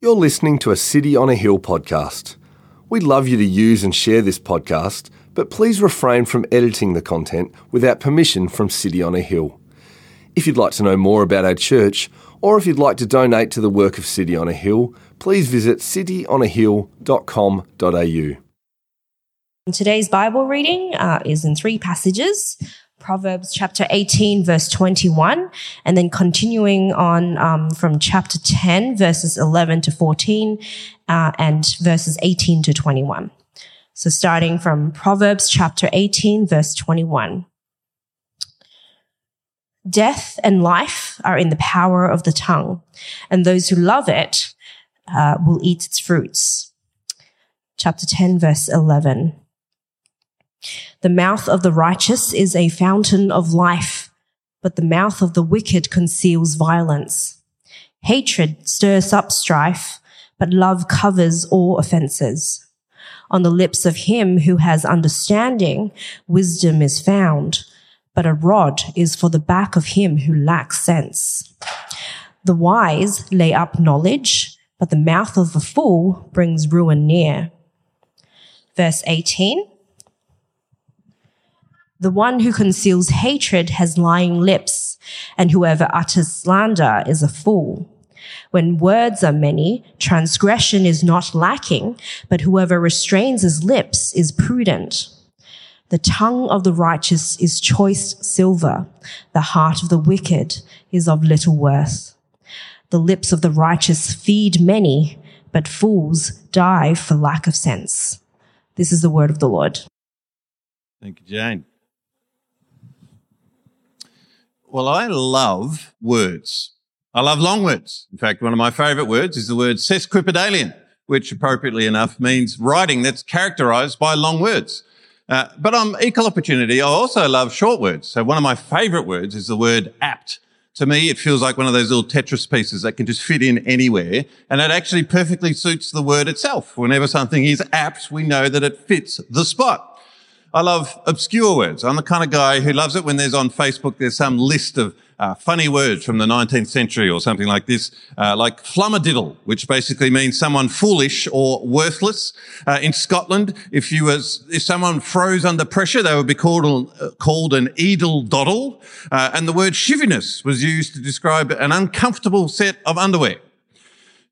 You're listening to a City on a Hill podcast. We'd love you to use and share this podcast, but please refrain from editing the content without permission from City on a Hill. If you'd like to know more about our church, or if you'd like to donate to the work of City on a Hill, please visit cityonahill.com.au. Today's Bible reading uh, is in three passages. Proverbs chapter 18, verse 21, and then continuing on um, from chapter 10, verses 11 to 14, uh, and verses 18 to 21. So starting from Proverbs chapter 18, verse 21. Death and life are in the power of the tongue, and those who love it uh, will eat its fruits. Chapter 10, verse 11. The mouth of the righteous is a fountain of life, but the mouth of the wicked conceals violence. Hatred stirs up strife, but love covers all offenses. On the lips of him who has understanding, wisdom is found, but a rod is for the back of him who lacks sense. The wise lay up knowledge, but the mouth of the fool brings ruin near. Verse 18. The one who conceals hatred has lying lips, and whoever utters slander is a fool. When words are many, transgression is not lacking, but whoever restrains his lips is prudent. The tongue of the righteous is choice silver. The heart of the wicked is of little worth. The lips of the righteous feed many, but fools die for lack of sense. This is the word of the Lord. Thank you, Jane. Well, I love words. I love long words. In fact, one of my favorite words is the word sesquipedalian, which appropriately enough means writing that's characterized by long words. Uh, but on equal opportunity, I also love short words. So one of my favorite words is the word apt. To me, it feels like one of those little Tetris pieces that can just fit in anywhere. And it actually perfectly suits the word itself. Whenever something is apt, we know that it fits the spot. I love obscure words. I'm the kind of guy who loves it when there's on Facebook, there's some list of uh, funny words from the 19th century or something like this, uh, like flummadiddle, which basically means someone foolish or worthless. Uh, in Scotland, if you was, if someone froze under pressure, they would be called, uh, called an edel doddle. Uh, and the word shivviness was used to describe an uncomfortable set of underwear.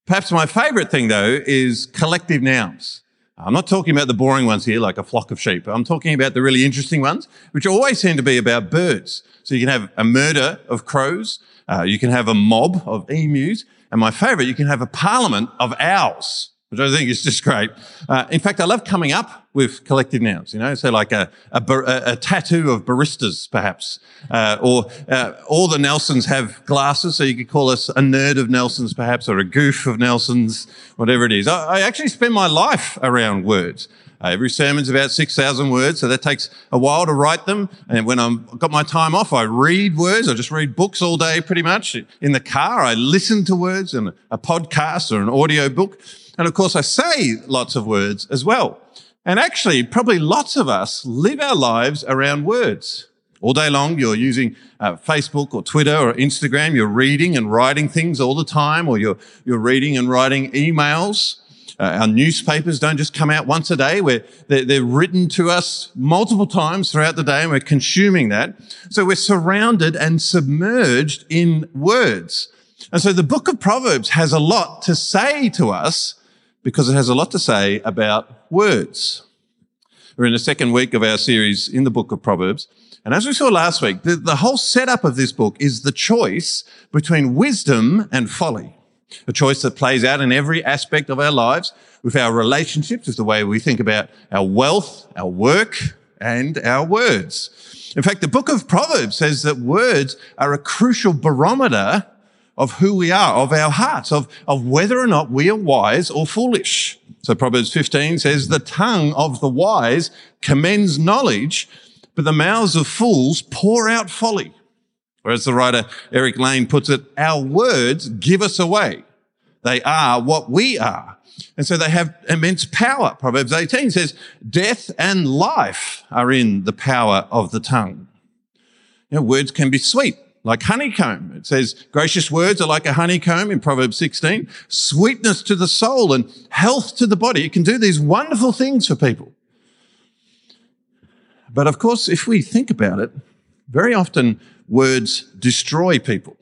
Perhaps my favorite thing though is collective nouns. I'm not talking about the boring ones here, like a flock of sheep. I'm talking about the really interesting ones, which always seem to be about birds. So you can have a murder of crows. Uh, you can have a mob of emus. And my favorite, you can have a parliament of owls which I think is just great. Uh, in fact, I love coming up with collective nouns, you know, so like a, a, a tattoo of baristas, perhaps, uh, or uh, all the Nelsons have glasses, so you could call us a nerd of Nelsons, perhaps, or a goof of Nelsons, whatever it is. I, I actually spend my life around words. Uh, every sermon's about 6,000 words, so that takes a while to write them. And when I've got my time off, I read words. I just read books all day pretty much. In the car, I listen to words and a podcast or an audio book. And of course, I say lots of words as well. And actually, probably lots of us live our lives around words. All day long, you're using uh, Facebook or Twitter or Instagram. You're reading and writing things all the time, or you're, you're reading and writing emails. Uh, our newspapers don't just come out once a day. We're, they're, they're written to us multiple times throughout the day and we're consuming that. So we're surrounded and submerged in words. And so the book of Proverbs has a lot to say to us because it has a lot to say about words. We're in the second week of our series in the book of Proverbs. And as we saw last week, the, the whole setup of this book is the choice between wisdom and folly. A choice that plays out in every aspect of our lives with our relationships, with the way we think about our wealth, our work, and our words. In fact, the book of Proverbs says that words are a crucial barometer of who we are, of our hearts, of, of whether or not we are wise or foolish. So Proverbs 15 says, the tongue of the wise commends knowledge, but the mouths of fools pour out folly. Or as the writer Eric Lane puts it, our words give us away. They are what we are. And so they have immense power. Proverbs 18 says, death and life are in the power of the tongue. You know, words can be sweet like honeycomb. It says gracious words are like a honeycomb in Proverbs 16, sweetness to the soul and health to the body. It can do these wonderful things for people. But of course, if we think about it, very often words destroy people.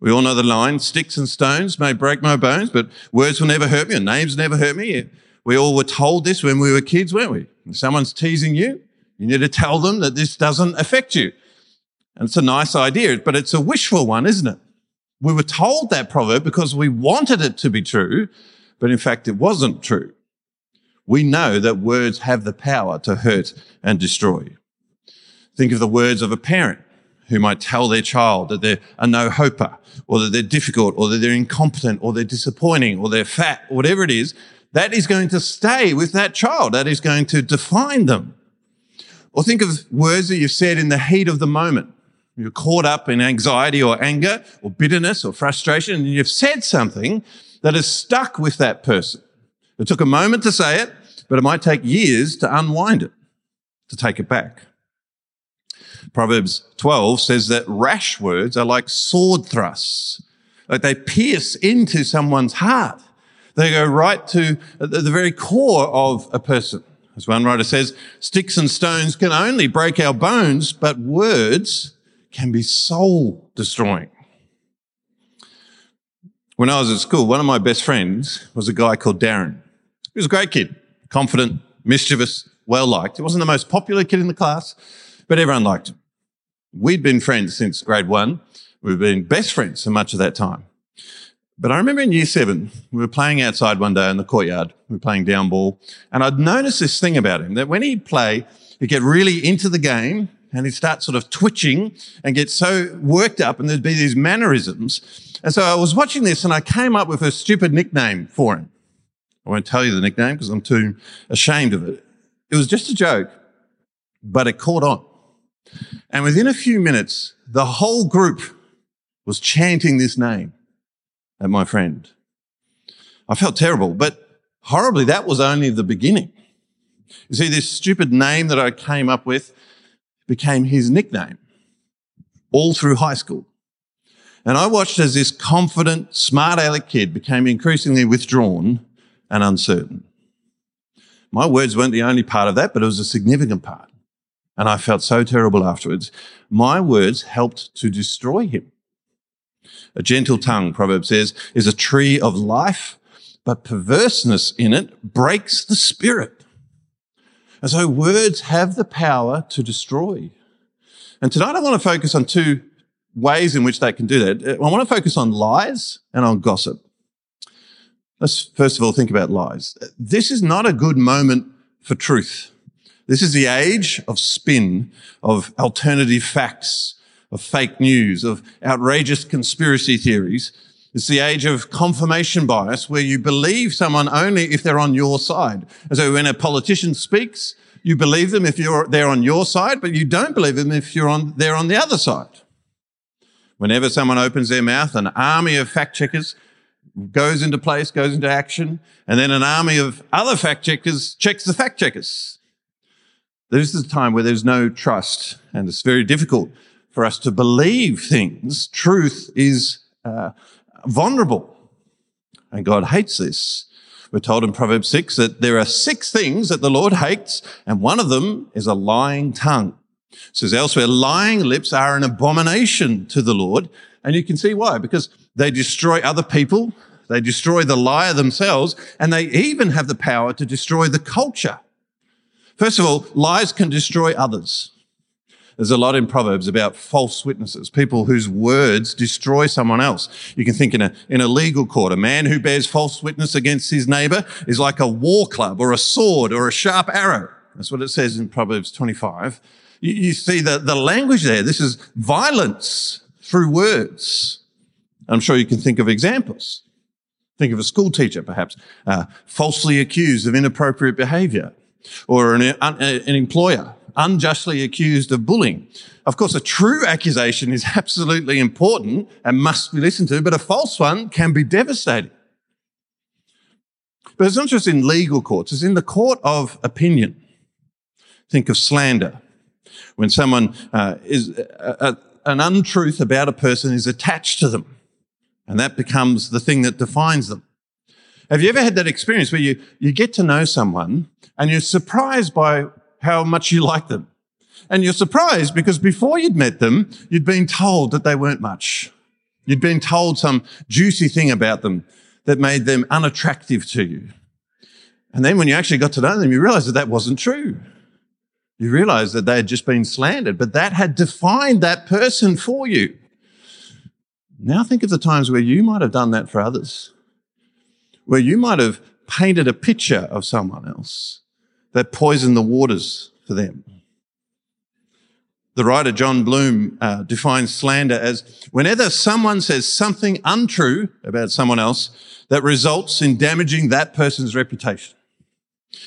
We all know the line, sticks and stones may break my bones, but words will never hurt me, and names never hurt me. We all were told this when we were kids, weren't we? If someone's teasing you, you need to tell them that this doesn't affect you. And it's a nice idea, but it's a wishful one, isn't it? We were told that proverb because we wanted it to be true, but in fact, it wasn't true. We know that words have the power to hurt and destroy. Think of the words of a parent who might tell their child that they're a no-hoper, or that they're difficult, or that they're incompetent, or they're disappointing, or they're fat, whatever it is, that is going to stay with that child. That is going to define them. Or think of words that you've said in the heat of the moment. You're caught up in anxiety or anger or bitterness or frustration, and you've said something that has stuck with that person. It took a moment to say it, but it might take years to unwind it, to take it back. Proverbs 12 says that rash words are like sword thrusts, like they pierce into someone's heart. They go right to the very core of a person. As one writer says, sticks and stones can only break our bones, but words can be soul destroying. When I was at school, one of my best friends was a guy called Darren. He was a great kid, confident, mischievous, well liked. He wasn't the most popular kid in the class, but everyone liked him. We'd been friends since grade one. We've been best friends for much of that time. But I remember in year seven, we were playing outside one day in the courtyard. We were playing down ball. And I'd noticed this thing about him that when he'd play, he'd get really into the game and he'd start sort of twitching and get so worked up and there'd be these mannerisms. And so I was watching this and I came up with a stupid nickname for him. I won't tell you the nickname because I'm too ashamed of it. It was just a joke, but it caught on. And within a few minutes, the whole group was chanting this name at my friend. I felt terrible, but horribly, that was only the beginning. You see, this stupid name that I came up with became his nickname all through high school. And I watched as this confident, smart aleck kid became increasingly withdrawn and uncertain. My words weren't the only part of that, but it was a significant part. And I felt so terrible afterwards. My words helped to destroy him. A gentle tongue, Proverb says, is a tree of life, but perverseness in it breaks the spirit. And so words have the power to destroy. And tonight I want to focus on two ways in which they can do that. I want to focus on lies and on gossip. Let's first of all think about lies. This is not a good moment for truth. This is the age of spin, of alternative facts, of fake news, of outrageous conspiracy theories. It's the age of confirmation bias where you believe someone only if they're on your side. And so when a politician speaks, you believe them if you're, they're on your side, but you don't believe them if you're on, they're on the other side. Whenever someone opens their mouth, an army of fact checkers goes into place, goes into action, and then an army of other fact checkers checks the fact checkers. This is a time where there's no trust, and it's very difficult for us to believe things. Truth is uh, vulnerable. And God hates this. We're told in Proverbs 6 that there are six things that the Lord hates, and one of them is a lying tongue. It says elsewhere, lying lips are an abomination to the Lord. And you can see why, because they destroy other people, they destroy the liar themselves, and they even have the power to destroy the culture. First of all, lies can destroy others. There's a lot in Proverbs about false witnesses, people whose words destroy someone else. You can think in a, in a legal court, a man who bears false witness against his neighbor is like a war club or a sword or a sharp arrow. That's what it says in Proverbs 25. You, you see the, the language there. This is violence through words. I'm sure you can think of examples. Think of a school teacher, perhaps, uh, falsely accused of inappropriate behavior, or an, an employer unjustly accused of bullying. Of course, a true accusation is absolutely important and must be listened to, but a false one can be devastating. But it's not just in legal courts, it's in the court of opinion. Think of slander. When someone uh, is, uh, uh, an untruth about a person is attached to them. And that becomes the thing that defines them. Have you ever had that experience where you, you get to know someone and you're surprised by how much you like them? And you're surprised because before you'd met them, you'd been told that they weren't much. You'd been told some juicy thing about them that made them unattractive to you. And then when you actually got to know them, you realized that that wasn't true. You realized that they had just been slandered, but that had defined that person for you. Now think of the times where you might have done that for others, where you might have painted a picture of someone else that poisoned the waters for them. The writer Jon Bloom uh, defines slander as whenever someone says something untrue about someone else that results in damaging that person's reputation.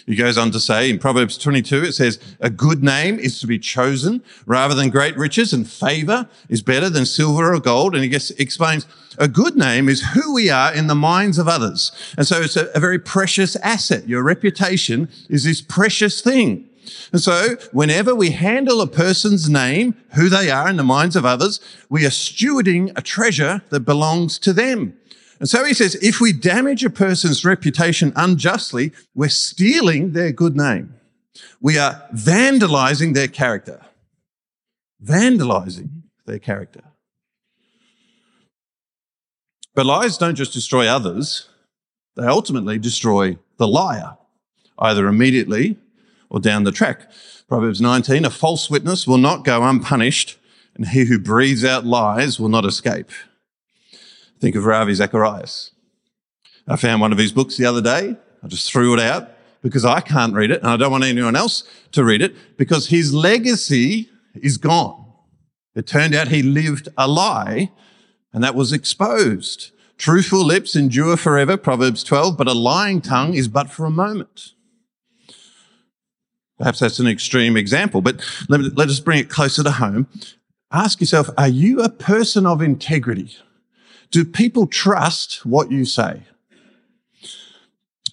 He goes on to say in Proverbs 22, it says, a good name is to be chosen rather than great riches and favor is better than silver or gold. And he gets, explains a good name is who we are in the minds of others. And so it's a, a very precious asset. Your reputation is this precious thing. And so whenever we handle a person's name, who they are in the minds of others, we are stewarding a treasure that belongs to them. And so he says, if we damage a person's reputation unjustly, we're stealing their good name. We are vandalizing their character. Vandalizing their character. But lies don't just destroy others, they ultimately destroy the liar, either immediately or down the track. Proverbs 19, a false witness will not go unpunished, and he who breathes out lies will not escape. Think of Ravi Zacharias. I found one of his books the other day. I just threw it out because I can't read it and I don't want anyone else to read it because his legacy is gone. It turned out he lived a lie and that was exposed. Truthful lips endure forever, Proverbs 12, but a lying tongue is but for a moment. Perhaps that's an extreme example, but let, let us bring it closer to home. Ask yourself, are you a person of integrity? Do people trust what you say?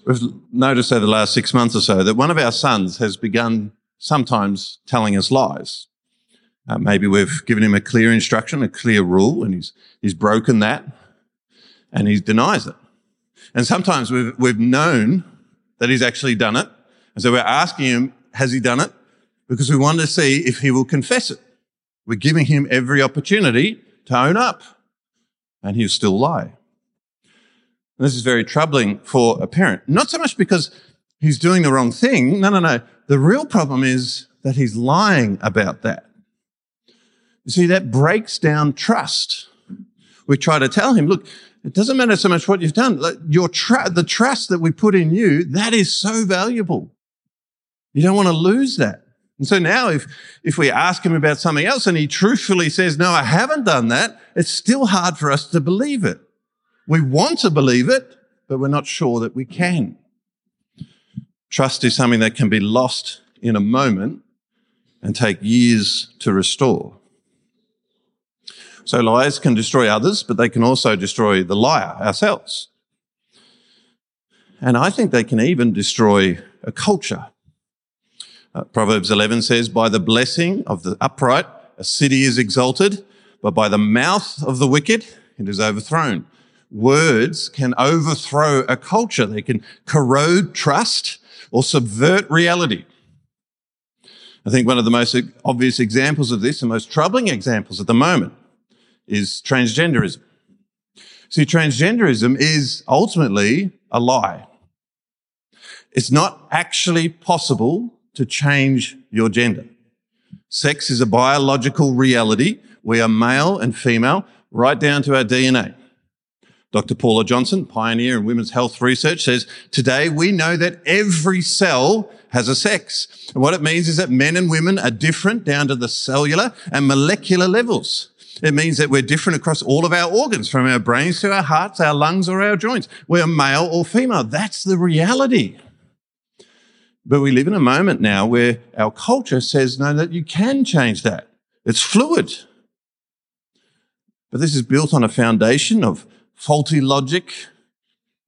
We've noticed over the last six months or so that one of our sons has begun sometimes telling us lies. Uh, maybe we've given him a clear instruction, a clear rule, and he's, he's broken that and he denies it. And sometimes we've, we've known that he's actually done it. And so we're asking him, has he done it? Because we want to see if he will confess it. We're giving him every opportunity to own up and he'll still lie. And this is very troubling for a parent. Not so much because he's doing the wrong thing. No, no, no. The real problem is that he's lying about that. You see, that breaks down trust. We try to tell him, look, it doesn't matter so much what you've done. Your the trust that we put in you, that is so valuable. You don't want to lose that. And so now if, if we ask him about something else and he truthfully says, no, I haven't done that, it's still hard for us to believe it. We want to believe it, but we're not sure that we can. Trust is something that can be lost in a moment and take years to restore. So lies can destroy others, but they can also destroy the liar, ourselves. And I think they can even destroy a culture. Uh, Proverbs 11 says, by the blessing of the upright, a city is exalted, but by the mouth of the wicked, it is overthrown. Words can overthrow a culture. They can corrode trust or subvert reality. I think one of the most obvious examples of this, the most troubling examples at the moment, is transgenderism. See, transgenderism is ultimately a lie. It's not actually possible to change your gender. Sex is a biological reality. We are male and female right down to our DNA. Dr. Paula Johnson, pioneer in women's health research, says today we know that every cell has a sex. And what it means is that men and women are different down to the cellular and molecular levels. It means that we're different across all of our organs, from our brains to our hearts, our lungs, or our joints. We're male or female. That's the reality. But we live in a moment now where our culture says, no, that you can change that. It's fluid. But this is built on a foundation of faulty logic,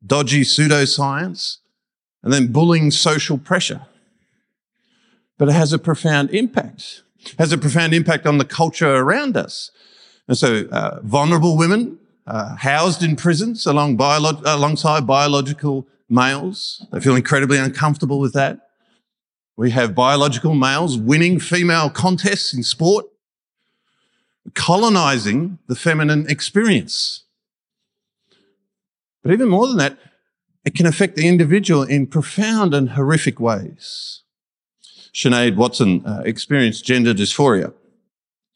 dodgy pseudoscience, and then bullying social pressure. But it has a profound impact. has a profound impact on the culture around us. And so, uh, vulnerable women uh, housed in prisons along alongside biological males, they feel incredibly uncomfortable with that. We have biological males winning female contests in sport, colonizing the feminine experience. But even more than that, it can affect the individual in profound and horrific ways. Sinead Watson uh, experienced gender dysphoria.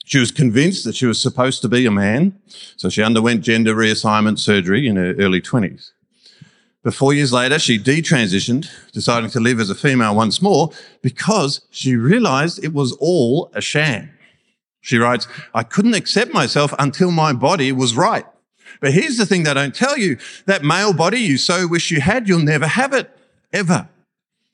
She was convinced that she was supposed to be a man, so she underwent gender reassignment surgery in her early 20s. But four years later, she detransitioned, deciding to live as a female once more because she realized it was all a sham. She writes, I couldn't accept myself until my body was right. But here's the thing they don't tell you. That male body you so wish you had, you'll never have it. Ever.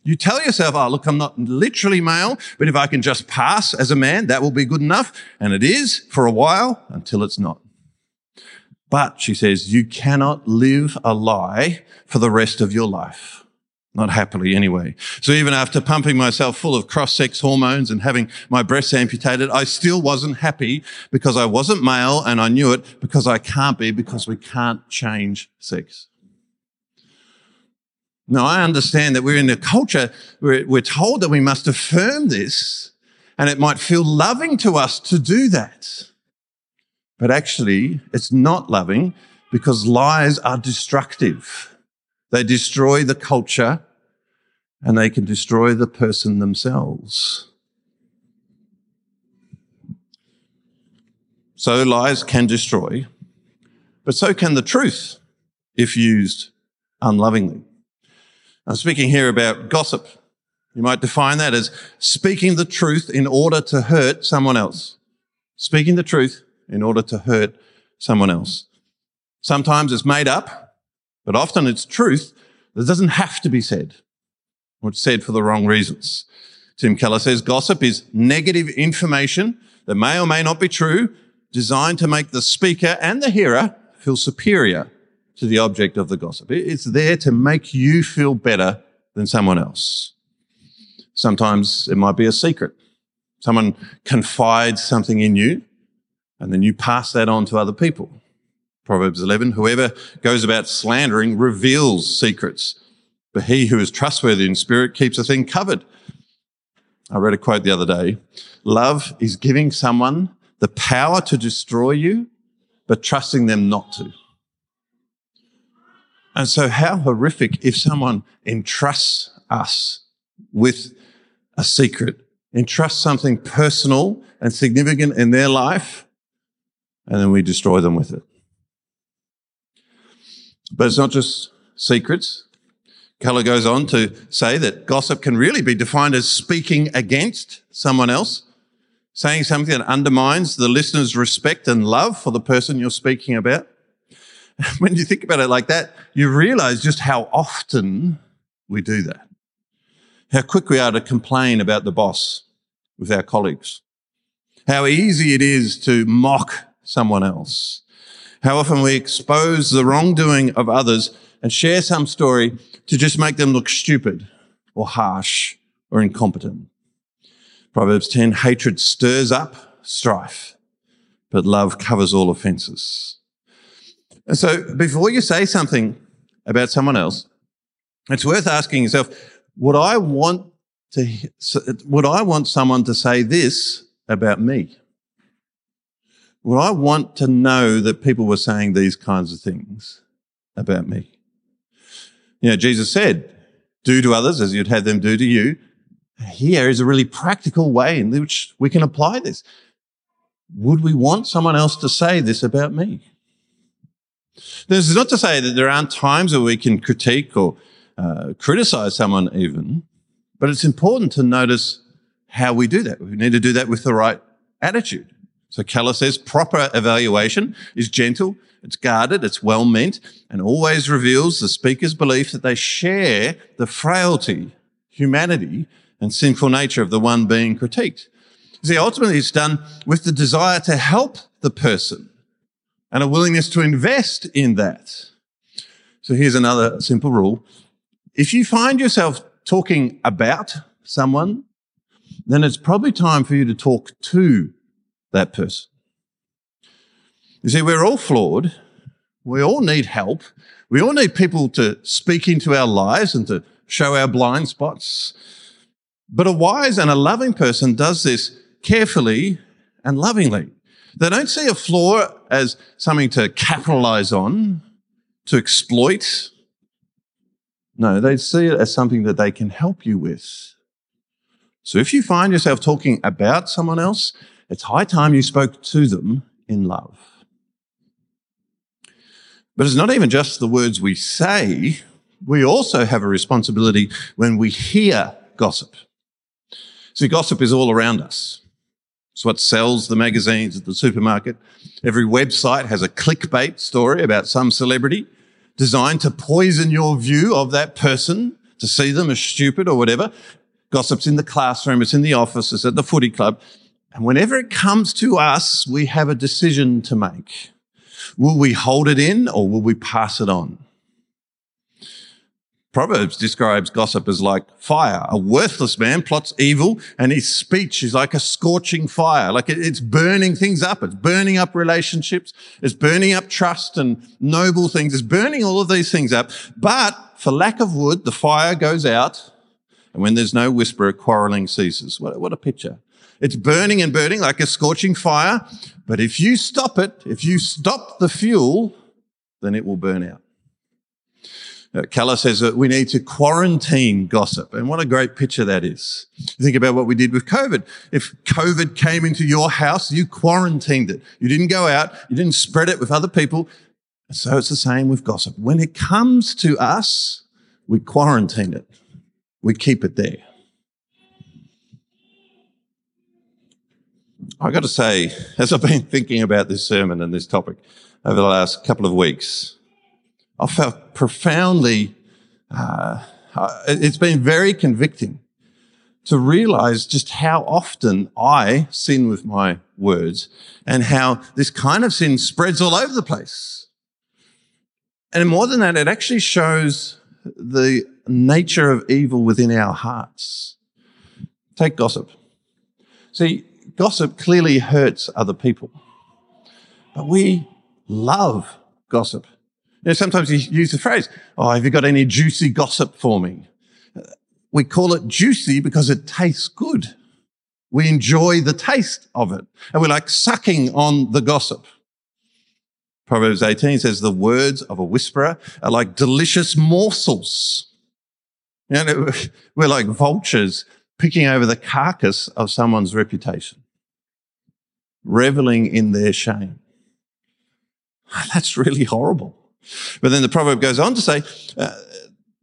You tell yourself, oh, look, I'm not literally male, but if I can just pass as a man, that will be good enough. And it is for a while until it's not. But she says, you cannot live a lie for the rest of your life. Not happily anyway. So even after pumping myself full of cross-sex hormones and having my breasts amputated, I still wasn't happy because I wasn't male and I knew it because I can't be because we can't change sex. Now I understand that we're in a culture where we're told that we must affirm this and it might feel loving to us to do that. But actually it's not loving because lies are destructive. They destroy the culture and they can destroy the person themselves. So lies can destroy, but so can the truth if used unlovingly. I'm speaking here about gossip. You might define that as speaking the truth in order to hurt someone else. Speaking the truth in order to hurt someone else. Sometimes it's made up but often it's truth that doesn't have to be said, or it's said for the wrong reasons. Tim Keller says gossip is negative information that may or may not be true, designed to make the speaker and the hearer feel superior to the object of the gossip. It's there to make you feel better than someone else. Sometimes it might be a secret. Someone confides something in you and then you pass that on to other people. Proverbs 11, whoever goes about slandering reveals secrets, but he who is trustworthy in spirit keeps a thing covered. I read a quote the other day. Love is giving someone the power to destroy you, but trusting them not to. And so how horrific if someone entrusts us with a secret, entrusts something personal and significant in their life, and then we destroy them with it. But it's not just secrets. Keller goes on to say that gossip can really be defined as speaking against someone else, saying something that undermines the listener's respect and love for the person you're speaking about. When you think about it like that, you realize just how often we do that. How quick we are to complain about the boss with our colleagues. How easy it is to mock someone else how often we expose the wrongdoing of others and share some story to just make them look stupid or harsh or incompetent. Proverbs 10, hatred stirs up strife, but love covers all offenses. And so before you say something about someone else, it's worth asking yourself, would I want to, would I want someone to say this about me? Well, I want to know that people were saying these kinds of things about me. You know, Jesus said, do to others as you'd have them do to you. Here is a really practical way in which we can apply this. Would we want someone else to say this about me? This is not to say that there aren't times where we can critique or uh, criticize someone even, but it's important to notice how we do that. We need to do that with the right attitude. So Keller says proper evaluation is gentle, it's guarded, it's well meant, and always reveals the speaker's belief that they share the frailty, humanity, and sinful nature of the one being critiqued. See, ultimately it's done with the desire to help the person and a willingness to invest in that. So here's another simple rule. If you find yourself talking about someone then it's probably time for you to talk to that person. You see, we're all flawed. We all need help. We all need people to speak into our lives and to show our blind spots. But a wise and a loving person does this carefully and lovingly. They don't see a flaw as something to capitalize on, to exploit. No, they see it as something that they can help you with. So if you find yourself talking about someone else, it's high time you spoke to them in love. But it's not even just the words we say. We also have a responsibility when we hear gossip. See, gossip is all around us. It's what sells the magazines at the supermarket. Every website has a clickbait story about some celebrity designed to poison your view of that person, to see them as stupid or whatever. Gossip's in the classroom, it's in the office, it's at the footy club. And whenever it comes to us, we have a decision to make. Will we hold it in or will we pass it on? Proverbs describes gossip as like fire. A worthless man plots evil and his speech is like a scorching fire. Like it's burning things up. It's burning up relationships. It's burning up trust and noble things. It's burning all of these things up. But for lack of wood, the fire goes out. And when there's no whisperer, quarreling ceases. What, what a picture. It's burning and burning like a scorching fire. But if you stop it, if you stop the fuel, then it will burn out. Uh, Keller says that we need to quarantine gossip. And what a great picture that is. think about what we did with COVID. If COVID came into your house, you quarantined it. You didn't go out. You didn't spread it with other people. So it's the same with gossip. When it comes to us, we quarantine it. We keep it there. I've got to say, as I've been thinking about this sermon and this topic over the last couple of weeks, I felt profoundly, uh, it's been very convicting to realize just how often I sin with my words and how this kind of sin spreads all over the place. And more than that, it actually shows the nature of evil within our hearts. Take gossip. See, gossip clearly hurts other people, but we love gossip. You know, sometimes you use the phrase, Oh, have you got any juicy gossip for me? We call it juicy because it tastes good. We enjoy the taste of it and we're like sucking on the gossip. Proverbs 18 says the words of a whisperer are like delicious morsels. You know, we're like vultures picking over the carcass of someone's reputation, reveling in their shame. Ah, that's really horrible. But then the proverb goes on to say, uh,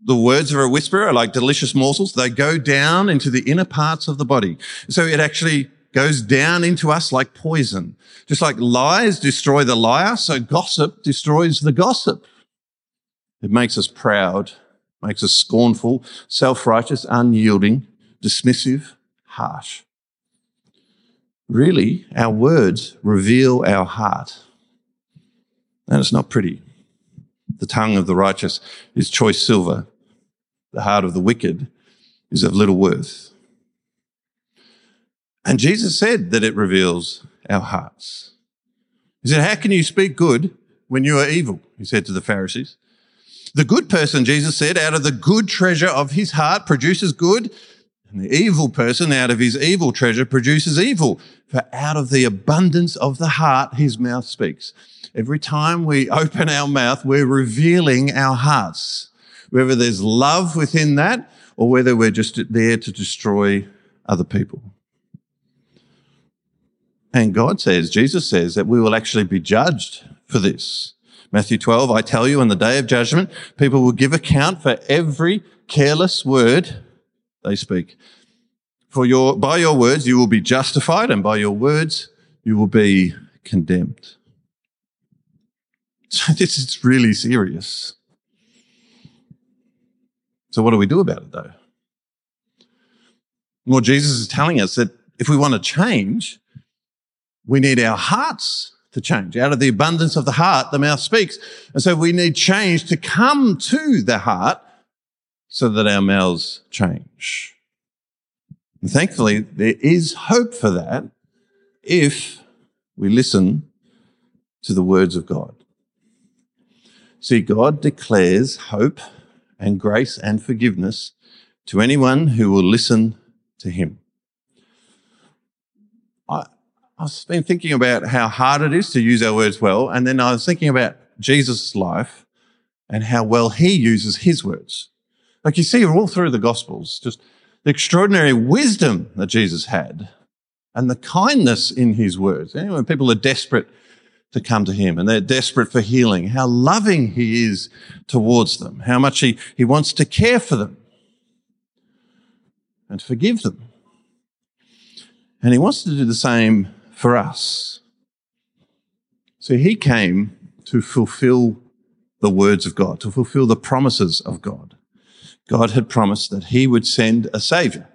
the words of a whisperer are like delicious morsels. They go down into the inner parts of the body. So it actually goes down into us like poison. Just like lies destroy the liar, so gossip destroys the gossip. It makes us proud, makes us scornful, self-righteous, unyielding, dismissive, harsh. Really, our words reveal our heart. And it's not pretty. The tongue of the righteous is choice silver. The heart of the wicked is of little worth. And Jesus said that it reveals our hearts. He said, How can you speak good when you are evil? He said to the Pharisees. The good person, Jesus said, out of the good treasure of his heart produces good, and the evil person out of his evil treasure produces evil. For out of the abundance of the heart, his mouth speaks. Every time we open our mouth, we're revealing our hearts, whether there's love within that or whether we're just there to destroy other people. And God says, Jesus says that we will actually be judged for this. Matthew 12, I tell you, on the day of judgment, people will give account for every careless word they speak. For your, by your words, you will be justified, and by your words, you will be condemned. So this is really serious. So what do we do about it though? Well, Jesus is telling us that if we want to change, we need our hearts to change. Out of the abundance of the heart, the mouth speaks. And so we need change to come to the heart so that our mouths change. And thankfully, there is hope for that if we listen to the words of God. See, God declares hope and grace and forgiveness to anyone who will listen to Him. I, I've been thinking about how hard it is to use our words well, and then I was thinking about Jesus' life and how well He uses His words. Like you see all through the Gospels, just the extraordinary wisdom that Jesus had and the kindness in his words. Know, when people are desperate to come to him and they're desperate for healing, how loving he is towards them, how much he, he wants to care for them and forgive them. And he wants to do the same for us. So he came to fulfill the words of God, to fulfill the promises of God. God had promised that he would send a savior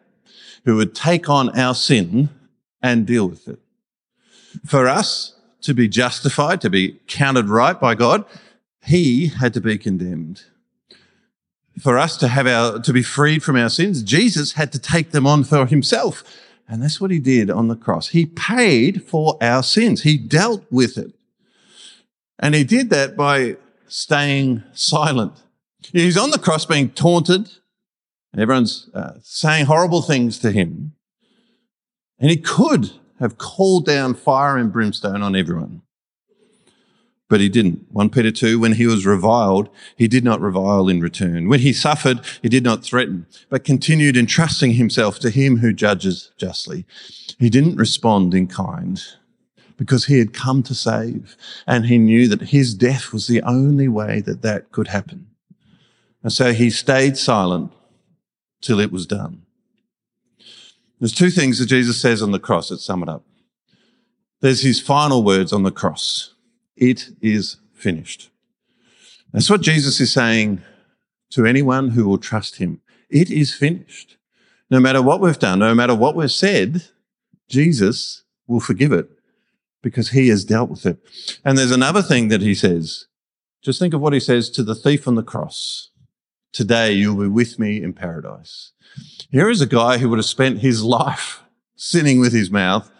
who would take on our sin and deal with it. For us to be justified, to be counted right by God, he had to be condemned. For us to have our, to be freed from our sins, Jesus had to take them on for himself. And that's what he did on the cross. He paid for our sins. He dealt with it. And he did that by staying silent. He's on the cross being taunted, and everyone's uh, saying horrible things to him. And he could have called down fire and brimstone on everyone. But he didn't. 1 Peter 2, when he was reviled, he did not revile in return. When he suffered, he did not threaten, but continued entrusting himself to him who judges justly. He didn't respond in kind because he had come to save and he knew that his death was the only way that that could happen. And so he stayed silent till it was done. There's two things that Jesus says on the cross that sum it up. There's his final words on the cross. It is finished. That's what Jesus is saying to anyone who will trust him. It is finished. No matter what we've done, no matter what we've said, Jesus will forgive it because he has dealt with it. And there's another thing that he says. Just think of what he says to the thief on the cross. Today you'll be with me in paradise. Here is a guy who would have spent his life sinning with his mouth.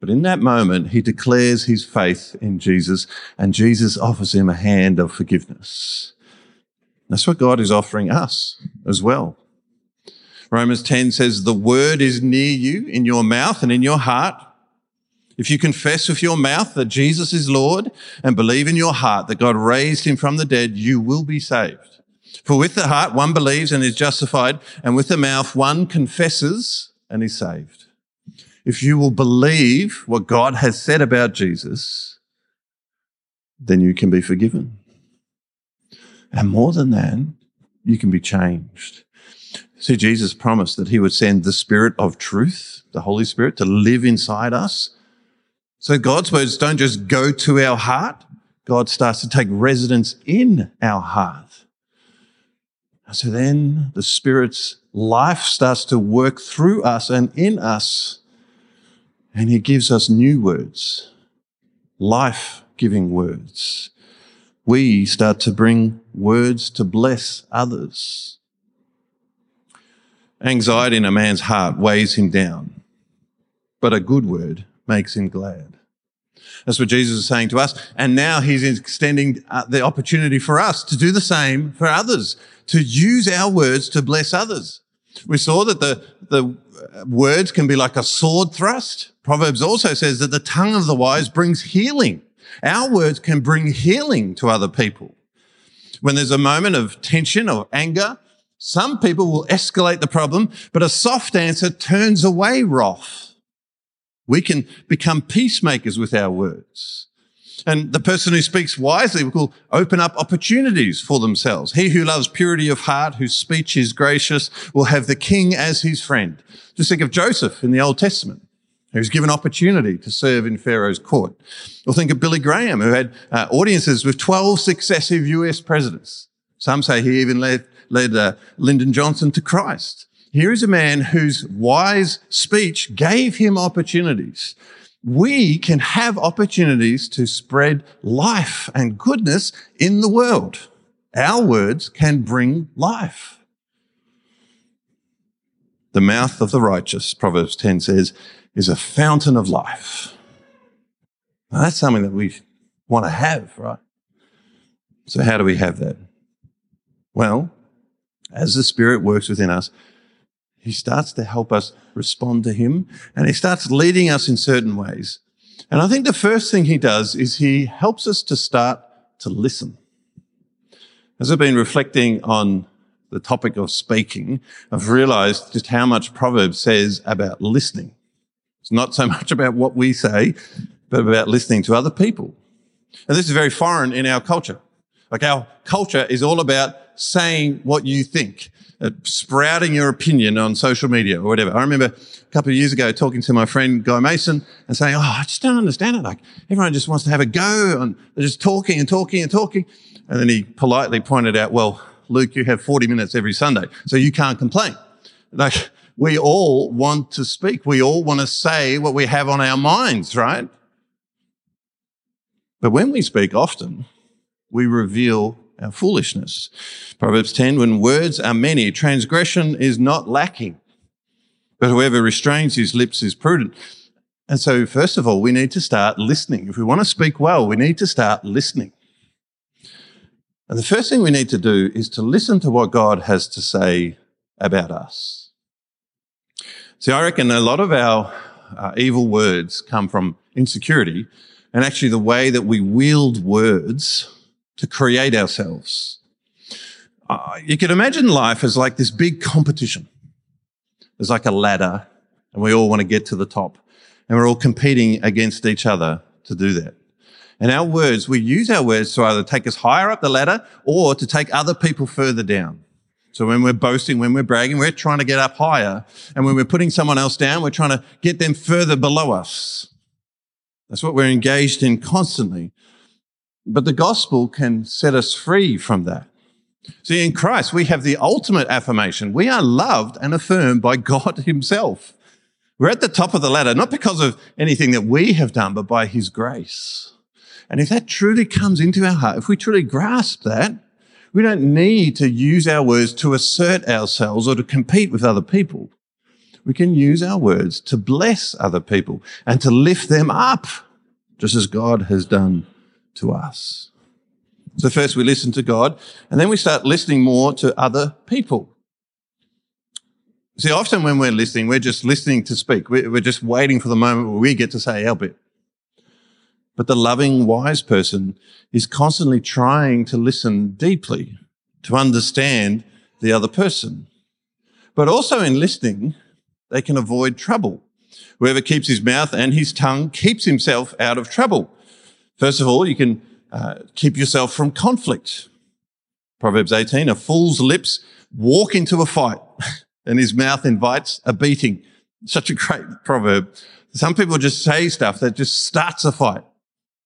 But in that moment, he declares his faith in Jesus and Jesus offers him a hand of forgiveness. That's what God is offering us as well. Romans 10 says, the word is near you in your mouth and in your heart. If you confess with your mouth that Jesus is Lord and believe in your heart that God raised him from the dead, you will be saved. For with the heart one believes and is justified, and with the mouth one confesses and is saved. If you will believe what God has said about Jesus, then you can be forgiven. And more than that, you can be changed. See, Jesus promised that he would send the Spirit of truth, the Holy Spirit, to live inside us. So God's words don't just go to our heart. God starts to take residence in our heart. So then the Spirit's life starts to work through us and in us, and He gives us new words, life giving words. We start to bring words to bless others. Anxiety in a man's heart weighs him down, but a good word makes him glad. That's what Jesus is saying to us. And now he's extending uh, the opportunity for us to do the same for others, to use our words to bless others. We saw that the, the words can be like a sword thrust. Proverbs also says that the tongue of the wise brings healing. Our words can bring healing to other people. When there's a moment of tension or anger, some people will escalate the problem, but a soft answer turns away wrath. We can become peacemakers with our words. And the person who speaks wisely will open up opportunities for themselves. He who loves purity of heart, whose speech is gracious, will have the king as his friend. Just think of Joseph in the Old Testament, who's given opportunity to serve in Pharaoh's court. Or think of Billy Graham, who had uh, audiences with 12 successive US presidents. Some say he even led, led uh, Lyndon Johnson to Christ. Here is a man whose wise speech gave him opportunities. We can have opportunities to spread life and goodness in the world. Our words can bring life. The mouth of the righteous, Proverbs 10 says, is a fountain of life. Now, that's something that we want to have, right? So, how do we have that? Well, as the Spirit works within us, He starts to help us respond to Him and He starts leading us in certain ways. And I think the first thing He does is He helps us to start to listen. As I've been reflecting on the topic of speaking, I've realized just how much Proverbs says about listening. It's not so much about what we say, but about listening to other people. And this is very foreign in our culture. Like our culture is all about saying what you think, uh, sprouting your opinion on social media or whatever. I remember a couple of years ago talking to my friend Guy Mason and saying, Oh, I just don't understand it. Like everyone just wants to have a go and they're just talking and talking and talking. And then he politely pointed out, well, Luke, you have 40 minutes every Sunday, so you can't complain. Like we all want to speak. We all want to say what we have on our minds, right? But when we speak often, we reveal our foolishness. Proverbs 10, when words are many, transgression is not lacking. But whoever restrains his lips is prudent. And so, first of all, we need to start listening. If we want to speak well, we need to start listening. And the first thing we need to do is to listen to what God has to say about us. See, I reckon a lot of our uh, evil words come from insecurity and actually the way that we wield words to create ourselves. Uh, you could imagine life as like this big competition. There's like a ladder and we all want to get to the top and we're all competing against each other to do that. And our words, we use our words to either take us higher up the ladder or to take other people further down. So when we're boasting, when we're bragging, we're trying to get up higher. And when we're putting someone else down, we're trying to get them further below us. That's what we're engaged in constantly. But the gospel can set us free from that. See, in Christ, we have the ultimate affirmation. We are loved and affirmed by God himself. We're at the top of the ladder, not because of anything that we have done, but by his grace. And if that truly comes into our heart, if we truly grasp that, we don't need to use our words to assert ourselves or to compete with other people. We can use our words to bless other people and to lift them up, just as God has done to us. So first we listen to God and then we start listening more to other people. See, often when we're listening, we're just listening to speak. We're just waiting for the moment where we get to say our bit. But the loving, wise person is constantly trying to listen deeply to understand the other person. But also in listening, they can avoid trouble. Whoever keeps his mouth and his tongue keeps himself out of trouble. First of all, you can uh, keep yourself from conflict. Proverbs 18, a fool's lips walk into a fight and his mouth invites a beating. Such a great proverb. Some people just say stuff that just starts a fight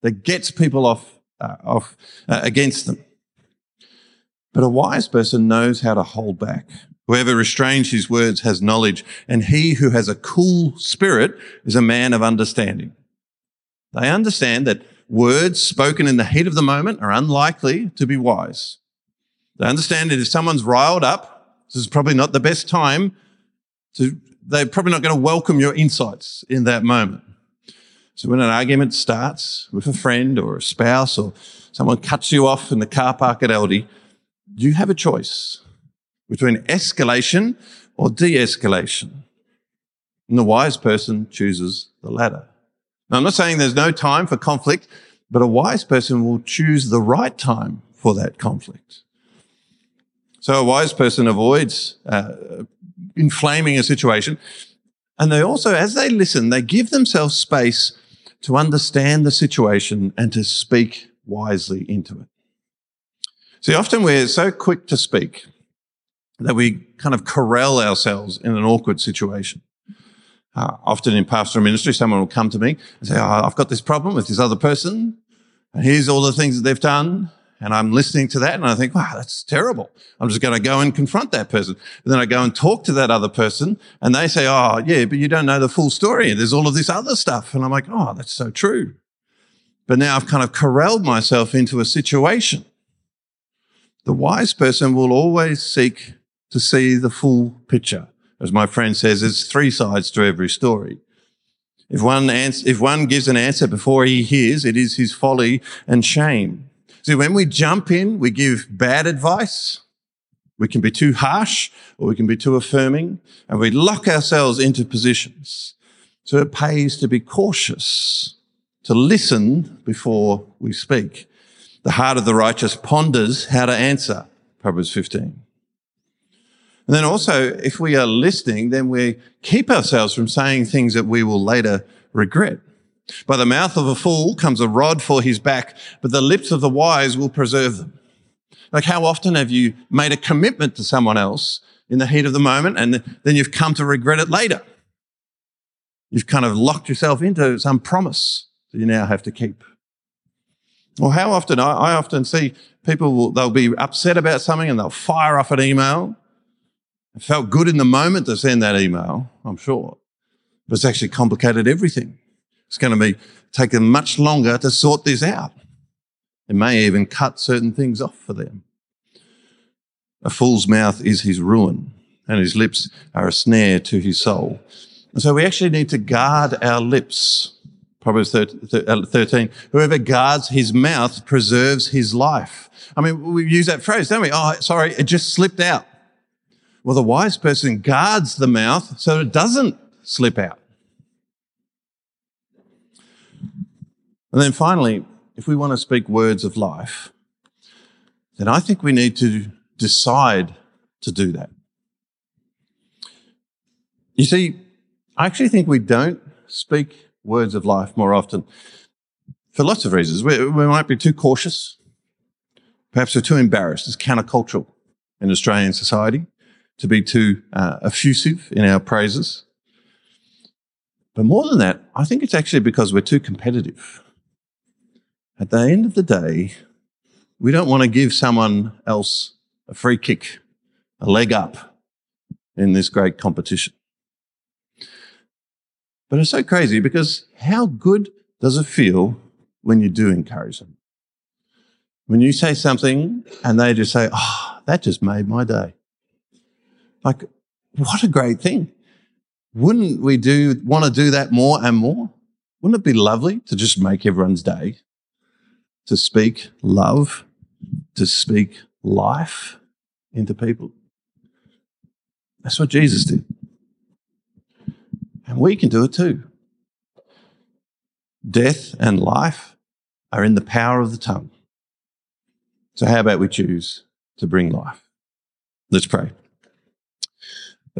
that gets people off, uh, off uh, against them. But a wise person knows how to hold back. Whoever restrains his words has knowledge, and he who has a cool spirit is a man of understanding. They understand that words spoken in the heat of the moment are unlikely to be wise. They understand that if someone's riled up, this is probably not the best time to, they're probably not going to welcome your insights in that moment. So when an argument starts with a friend or a spouse or someone cuts you off in the car park at Aldi, you have a choice between escalation or de-escalation. And the wise person chooses the latter. Now, I'm not saying there's no time for conflict, but a wise person will choose the right time for that conflict. So a wise person avoids uh, inflaming a situation. And they also, as they listen, they give themselves space to understand the situation and to speak wisely into it. See, often we're so quick to speak that we kind of corral ourselves in an awkward situation. Uh, often in pastoral ministry, someone will come to me and say, oh, I've got this problem with this other person, and here's all the things that they've done. And I'm listening to that and I think, wow, that's terrible. I'm just going to go and confront that person. And then I go and talk to that other person and they say, oh, yeah, but you don't know the full story. There's all of this other stuff. And I'm like, oh, that's so true. But now I've kind of corralled myself into a situation. The wise person will always seek to see the full picture As my friend says, there's three sides to every story. If one, ans- if one gives an answer before he hears, it is his folly and shame. See, when we jump in, we give bad advice. We can be too harsh or we can be too affirming and we lock ourselves into positions. So it pays to be cautious, to listen before we speak. The heart of the righteous ponders how to answer, Proverbs 15. And then also, if we are listening, then we keep ourselves from saying things that we will later regret. By the mouth of a fool comes a rod for his back, but the lips of the wise will preserve them. Like how often have you made a commitment to someone else in the heat of the moment and then you've come to regret it later? You've kind of locked yourself into some promise that you now have to keep. Well, how often, I, I often see people, will, they'll be upset about something and they'll fire off an email. It felt good in the moment to send that email, I'm sure, but it's actually complicated everything. It's going to be taking much longer to sort this out. It may even cut certain things off for them. A fool's mouth is his ruin, and his lips are a snare to his soul. And so we actually need to guard our lips. Proverbs 13, uh, whoever guards his mouth preserves his life. I mean, we use that phrase, don't we? Oh, sorry, it just slipped out. Well, the wise person guards the mouth so it doesn't slip out. And then finally, if we want to speak words of life, then I think we need to decide to do that. You see, I actually think we don't speak words of life more often for lots of reasons. We, we might be too cautious. Perhaps we're too embarrassed. It's countercultural in Australian society to be too uh, effusive in our praises. But more than that, I think it's actually because we're too competitive. At the end of the day, we don't want to give someone else a free kick, a leg up in this great competition. But it's so crazy because how good does it feel when you do encourage them? When you say something and they just say, Oh, that just made my day. Like, what a great thing. Wouldn't we do want to do that more and more? Wouldn't it be lovely to just make everyone's day? to speak love, to speak life into people. That's what Jesus did. And we can do it too. Death and life are in the power of the tongue. So, how about we choose to bring life? Let's pray.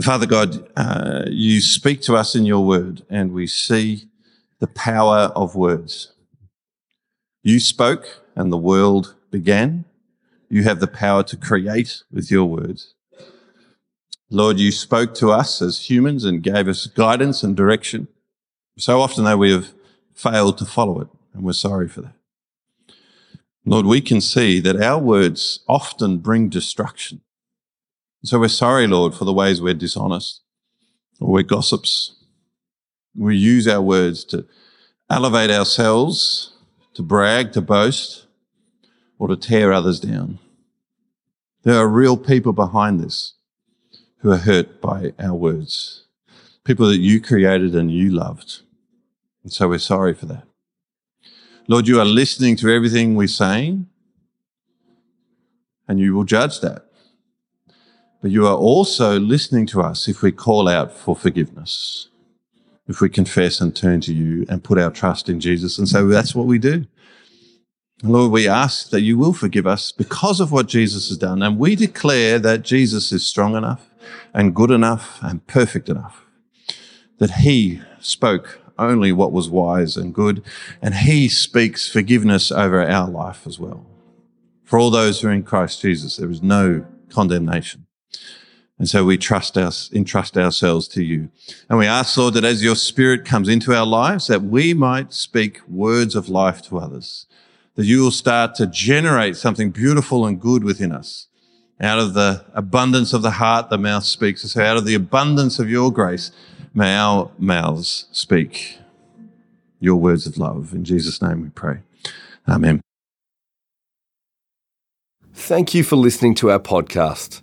Father God, uh, you speak to us in your word, and we see the power of words. You spoke and the world began. You have the power to create with your words. Lord, you spoke to us as humans and gave us guidance and direction. So often, though, we have failed to follow it, and we're sorry for that. Lord, we can see that our words often bring destruction. So we're sorry, Lord, for the ways we're dishonest or we're gossips. We use our words to elevate ourselves to brag, to boast, or to tear others down. There are real people behind this who are hurt by our words. People that you created and you loved. And so we're sorry for that. Lord, you are listening to everything we're saying and you will judge that. But you are also listening to us if we call out for forgiveness if we confess and turn to you and put our trust in Jesus. And so that's what we do. Lord, we ask that you will forgive us because of what Jesus has done. And we declare that Jesus is strong enough and good enough and perfect enough, that he spoke only what was wise and good, and he speaks forgiveness over our life as well. For all those who are in Christ Jesus, there is no condemnation. And so we trust us, entrust ourselves to you. And we ask, Lord, that as your spirit comes into our lives, that we might speak words of life to others, that you will start to generate something beautiful and good within us. Out of the abundance of the heart, the mouth speaks. So out of the abundance of your grace, may our mouths speak your words of love. In Jesus' name we pray. Amen. Thank you for listening to our podcast.